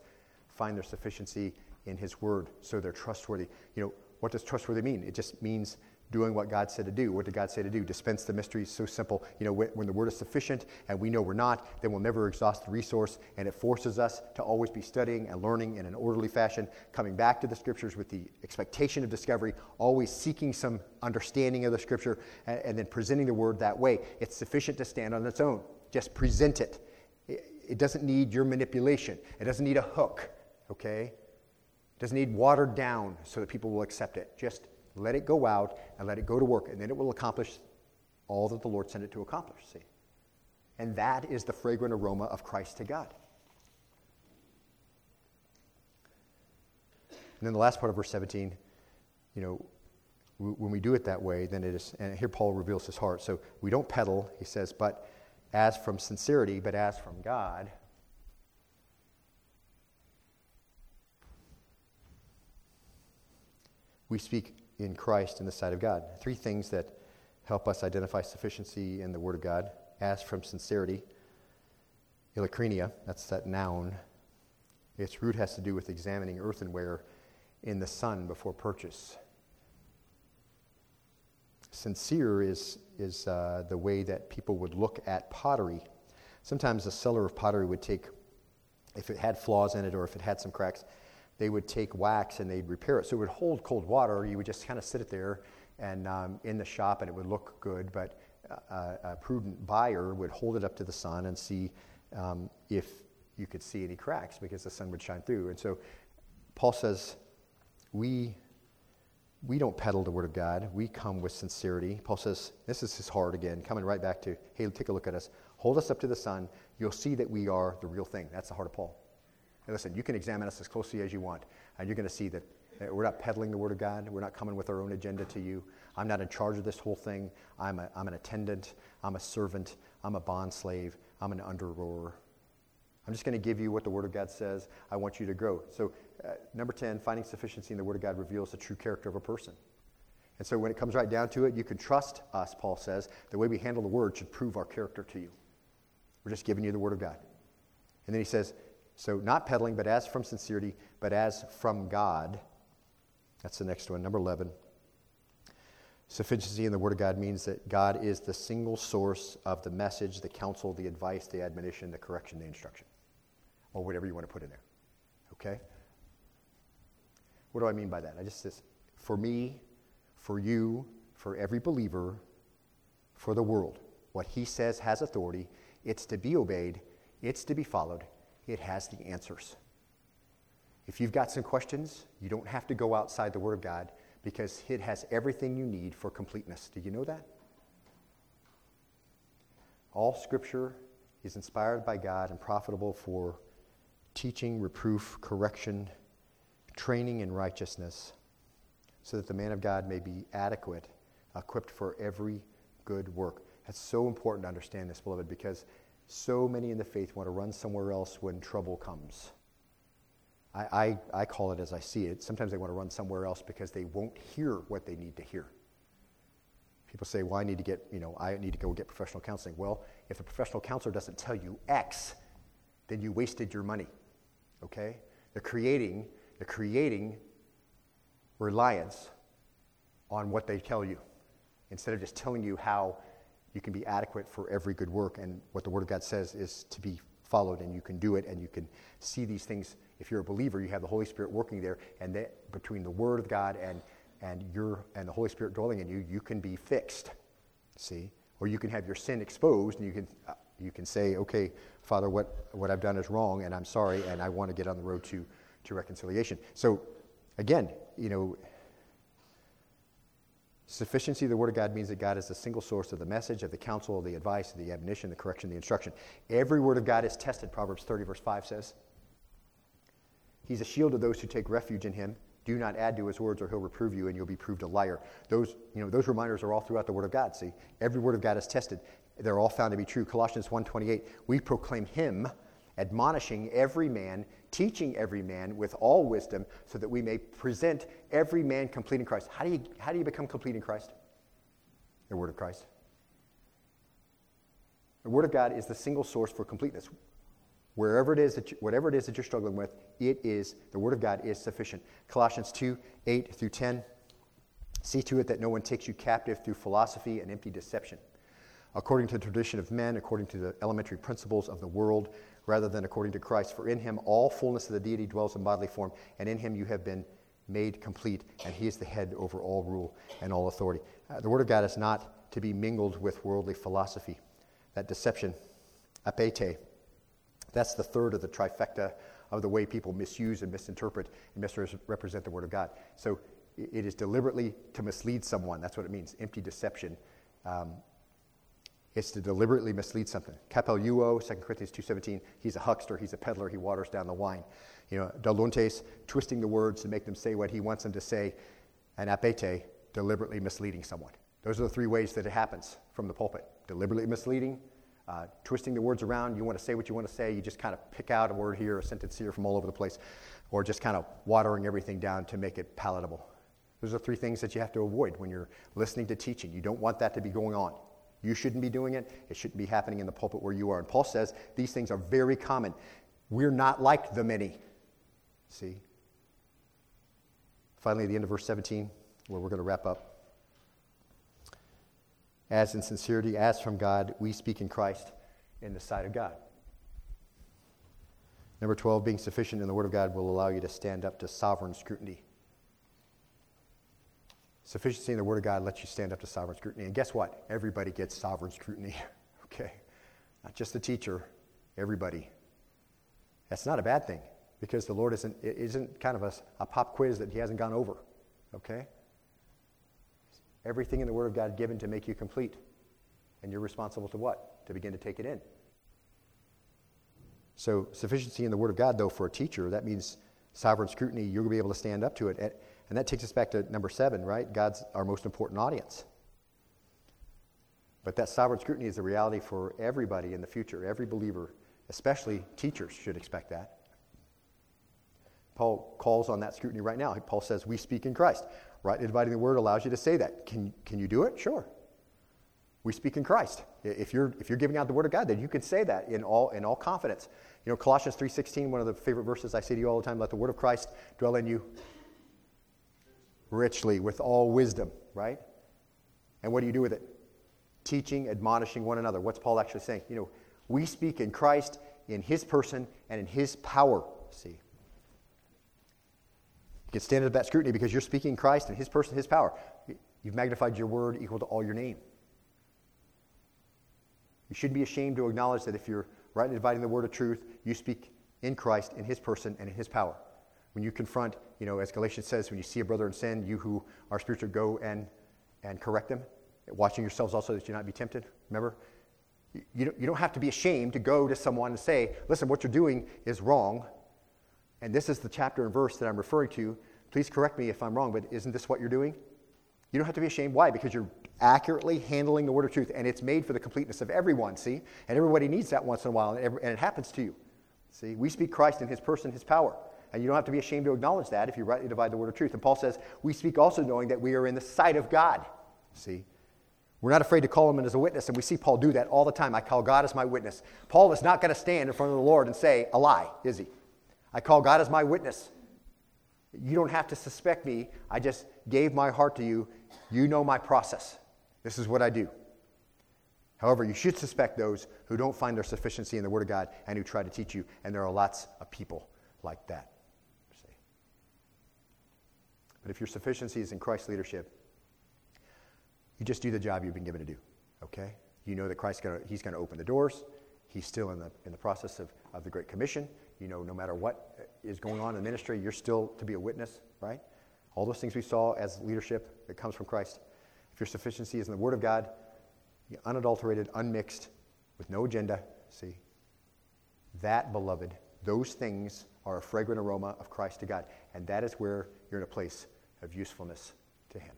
find their sufficiency in his word, so they're trustworthy. You know, what does trustworthy mean? It just means doing what God said to do. What did God say to do? Dispense the mysteries. So simple. You know, when, when, the word is sufficient and we know we're not, then we'll never exhaust the resource. And it forces us to always be studying and learning in an orderly fashion, coming back to the scriptures with the expectation of discovery, always seeking some understanding of the scripture, and, and then presenting the word that way. It's sufficient to stand on its own. Just present it. It, doesn't need your manipulation, it doesn't need a hook, okay? It doesn't need watered down so that people will accept it. Just let it go out and let it go to work, and then it will accomplish all that the Lord sent it to accomplish. See? And that is the fragrant aroma of Christ to God. And then the last part of verse 17, you know, when we do it that way, then it is, and here Paul reveals his heart. So we don't peddle, he says, but as from sincerity, but as from God. We speak in Christ in the sight of God. Three things that help us identify sufficiency in the Word of God as from sincerity. Eilikrenia, that's that noun. Its root has to do with examining earthenware in the sun before purchase. Sincere is, is uh, the way that people would look at pottery. Sometimes a seller of pottery would take, if it had flaws in it or if it had some cracks, they would take wax and they'd repair it. So it would hold cold water. You would just kind of sit it there and um, in the shop and it would look good, but a, a, prudent buyer would hold it up to the sun and see um, if you could see any cracks because the sun would shine through. And so Paul says, we, we don't peddle the word of God. We come with sincerity. Paul says, this is his heart again, coming right back to, hey, take a look at us. Hold us up to the sun. You'll see that we are the real thing. That's the heart of Paul. And listen, you can examine us as closely as you want, and you're going to see that we're not peddling the Word of God. We're not coming with our own agenda to you. I'm not in charge of this whole thing. I'm, a, I'm an attendant. I'm a servant. I'm a bond slave. I'm an under rower. I'm just going to give you what the Word of God says. I want you to grow. So, uh, number 10, finding sufficiency in the Word of God reveals the true character of a person. And so, when it comes right down to it, you can trust us, Paul says. The way we handle the Word should prove our character to you. We're just giving you the Word of God. And then he says, so, not peddling, but as from sincerity, but as from God. That's the next one. Number 11. Sufficiency in the Word of God means that God is the single source of the message, the counsel, the advice, the admonition, the correction, the instruction, or whatever you want to put in there. Okay? What do I mean by that? I just says, for me, for you, for every believer, for the world, what He says has authority. It's to be obeyed, it's to be followed, it has the answers. If you've got some questions, you don't have to go outside the Word of God because it has everything you need for completeness. Do you know that? All Scripture is inspired by God and profitable for teaching, reproof, correction, training in righteousness, so that the man of God may be adequate, equipped for every good work. That's so important to understand this, beloved, because so many in the faith want to run somewhere else when trouble comes. I, I, I, call it as I see it. Sometimes they want to run somewhere else because they won't hear what they need to hear. People say, well, I need to get, you know, I need to go get professional counseling. Well, if the professional counselor doesn't tell you X, then you wasted your money. Okay? They're creating, creating reliance on what they tell you instead of just telling you how you can be adequate for every good work. And what the Word of God says is to be followed, and you can do it, and you can see these things. If you're a believer, you have the Holy Spirit working there, and that between the Word of God and and your and the Holy Spirit dwelling in you, you can be fixed. See, or you can have your sin exposed, and you can uh, you can say, okay, Father, what what I've done is wrong, and I'm sorry, and I want to get on the road to to reconciliation. So, again, you know, Sufficiency of the Word of God means that God is the single source of the message, of the counsel, of the advice, of the admonition, the correction, the instruction. Every word of God is tested, Proverbs 30, verse 5 says. He's a shield of those who take refuge in him. Do not add to his words, or he'll reprove you, and you'll be proved a liar. Those, you know, those reminders are all throughout the Word of God. See, every word of God is tested. They're all found to be true. Colossians 1.28, we proclaim him, admonishing every man teaching every man with all wisdom, so that we may present every man complete in Christ. How do you, how do you become complete in Christ? The Word of Christ. The Word of God is the single source for completeness. Wherever it is that you, whatever it is that you're struggling with, it is the Word of God is sufficient. Colossians 2, 8 through 10. See to it that no one takes you captive through philosophy and empty deception, according to the tradition of men, according to the elementary principles of the world, rather than according to Christ. For in him all fullness of the deity dwells in bodily form, and in him you have been made complete, and he is the head over all rule and all authority. Uh, the Word of God is not to be mingled with worldly philosophy. That deception, apete, that's the third of the trifecta of the way people misuse and misinterpret and misrepresent the Word of God. So it is deliberately to mislead someone. That's what it means. Empty deception. Um, it's to deliberately mislead something. Kapeleuo, 2 Corinthians 2.17, he's a huckster, he's a peddler, he waters down the wine. You know, dolontes, twisting the words to make them say what he wants them to say. And apete, deliberately misleading someone. Those are the three ways that it happens from the pulpit. Deliberately misleading, uh, twisting the words around. You want to say what you want to say. You just kind of pick out a word here, a sentence here from all over the place, or just kind of watering everything down to make it palatable. Those are three things that you have to avoid when you're listening to teaching. You don't want that to be going on. You shouldn't be doing it. It shouldn't be happening in the pulpit where you are. And Paul says these things are very common. We're not like the many. See? Finally, the end of verse 17, where we're going to wrap up. As in sincerity, as from God, we speak in Christ in the sight of God. Number 12, being sufficient in the Word of God will allow you to stand up to sovereign scrutiny. Sufficiency in the Word of God lets you stand up to sovereign scrutiny. And guess what? Everybody gets sovereign scrutiny. okay? Not just the teacher, everybody. That's not a bad thing because the Lord isn't, isn't kind of a, a pop quiz that He hasn't gone over. Okay? Everything in the Word of God given to make you complete. And you're responsible to what? To begin to take it in. So, sufficiency in the Word of God, though, for a teacher, that means sovereign scrutiny. You're going to be able to stand up to it. And that takes us back to number seven, right? God's our most important audience. But that sovereign scrutiny is a reality for everybody in the future. Every believer, especially teachers, should expect that. Paul calls on that scrutiny right now. Paul says, We speak in Christ. Right? dividing the word allows you to say that. Can, can you do it? Sure. We speak in Christ. If you're, if you're giving out the word of God, then you can say that in all, in all confidence. You know, Colossians 3.16, one of the favorite verses I say to you all the time, let the word of Christ dwell in you richly with all wisdom, right? And what do you do with it? Teaching, admonishing one another. What's Paul actually saying? You know, we speak in Christ, in his person, and in his power. See? You can stand up that scrutiny because you're speaking Christ and his person, his power. You've magnified your word equal to all your name. You shouldn't be ashamed to acknowledge that if you're rightly dividing the word of truth, you speak in Christ, in his person, and in his power. When you confront, you know, as Galatians says, when you see a brother in sin, you who are spiritual go and, and correct them, watching yourselves also that you not be tempted. Remember? You don't, you don't have to be ashamed to go to someone and say, listen, what you're doing is wrong. And this is the chapter and verse that I'm referring to. Please correct me if I'm wrong, but isn't this what you're doing? You don't have to be ashamed. Why? Because you're accurately handling the word of truth, and it's made for the completeness of everyone, see? And everybody needs that once in a while, and it happens to you. See? We speak Christ in his person, his power. And you don't have to be ashamed to acknowledge that if you rightly divide the word of truth. And Paul says, we speak also knowing that we are in the sight of God. See? We're not afraid to call him in as a witness, and we see Paul do that all the time. I call God as my witness. Paul is not going to stand in front of the Lord and say a lie, is he? I call God as my witness. You don't have to suspect me. I just gave my heart to you. You know my process. This is what I do. However, you should suspect those who don't find their sufficiency in the Word of God and who try to teach you, and there are lots of people like that. But if your sufficiency is in Christ's leadership, you just do the job you've been given to do, okay? You know that Christ gonna, he's going to open the doors. He's still in the, in the process of, of the Great Commission. You know, no matter what uh, is going on in the ministry, you're still to be a witness, right? All those things we saw as leadership that comes from Christ. If your sufficiency is in the Word of God, unadulterated, unmixed, with no agenda, see, that, beloved, those things are a fragrant aroma of Christ to God. And that is where you're in a place of usefulness to Him.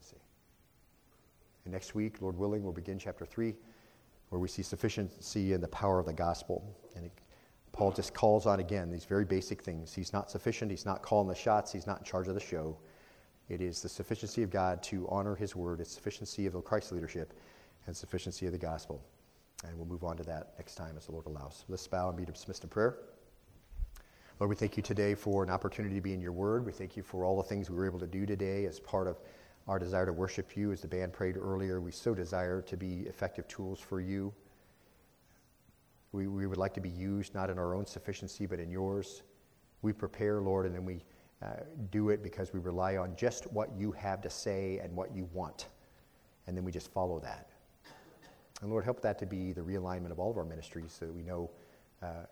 See. And next week, Lord willing, we'll begin chapter 3, where we see sufficiency in the power of the gospel. And it, Paul just calls on again these very basic things. He's not sufficient, he's not calling the shots, he's not in charge of the show. It is the sufficiency of God to honor His word, it's sufficiency of the Christ leadership, and sufficiency of the gospel. And we'll move on to that next time as the Lord allows. Let's bow and be dismissed in prayer. Lord, we thank you today for an opportunity to be in your word. We thank you for all the things we were able to do today as part of our desire to worship you. As the band prayed earlier, we so desire to be effective tools for you. We, we would like to be used not in our own sufficiency, but in yours. We prepare, Lord, and then we uh, do it because we rely on just what you have to say and what you want. And then we just follow that. And Lord, help that to be the realignment of all of our ministries so that we know uh,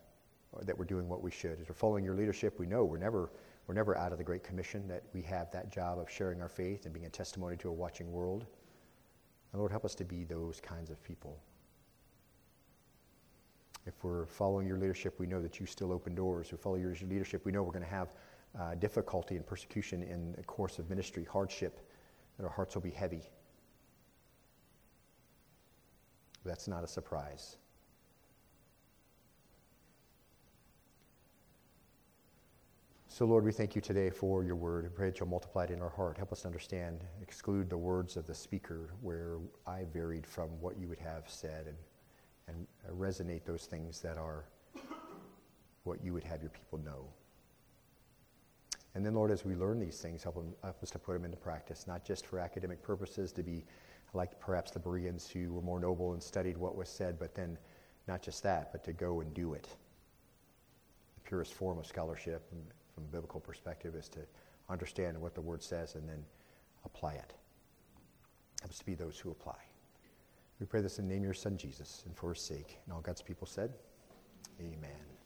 that we're doing what we should. As we're following your leadership, we know we're never, we're never out of the Great Commission, that we have that job of sharing our faith and being a testimony to a watching world. And Lord, help us to be those kinds of people. If we're following your leadership, we know that you still open doors. If we follow your leadership, we know we're going to have uh, difficulty and persecution in the course of ministry, hardship, that our hearts will be heavy. That's not a surprise. So, Lord, we thank you today for your word and pray that you'll multiply it in our heart. Help us to understand, exclude the words of the speaker where I varied from what you would have said and, and resonate those things that are what you would have your people know. And then, Lord, as we learn these things, help, them, help us to put them into practice, not just for academic purposes, to be like perhaps the Bereans who were more noble and studied what was said, but then not just that, but to go and do it. The purest form of scholarship from a biblical perspective is to understand what the word says and then apply it. Help us to be those who apply. We pray this in the name of your son Jesus and for his sake. And all God's people said, Amen.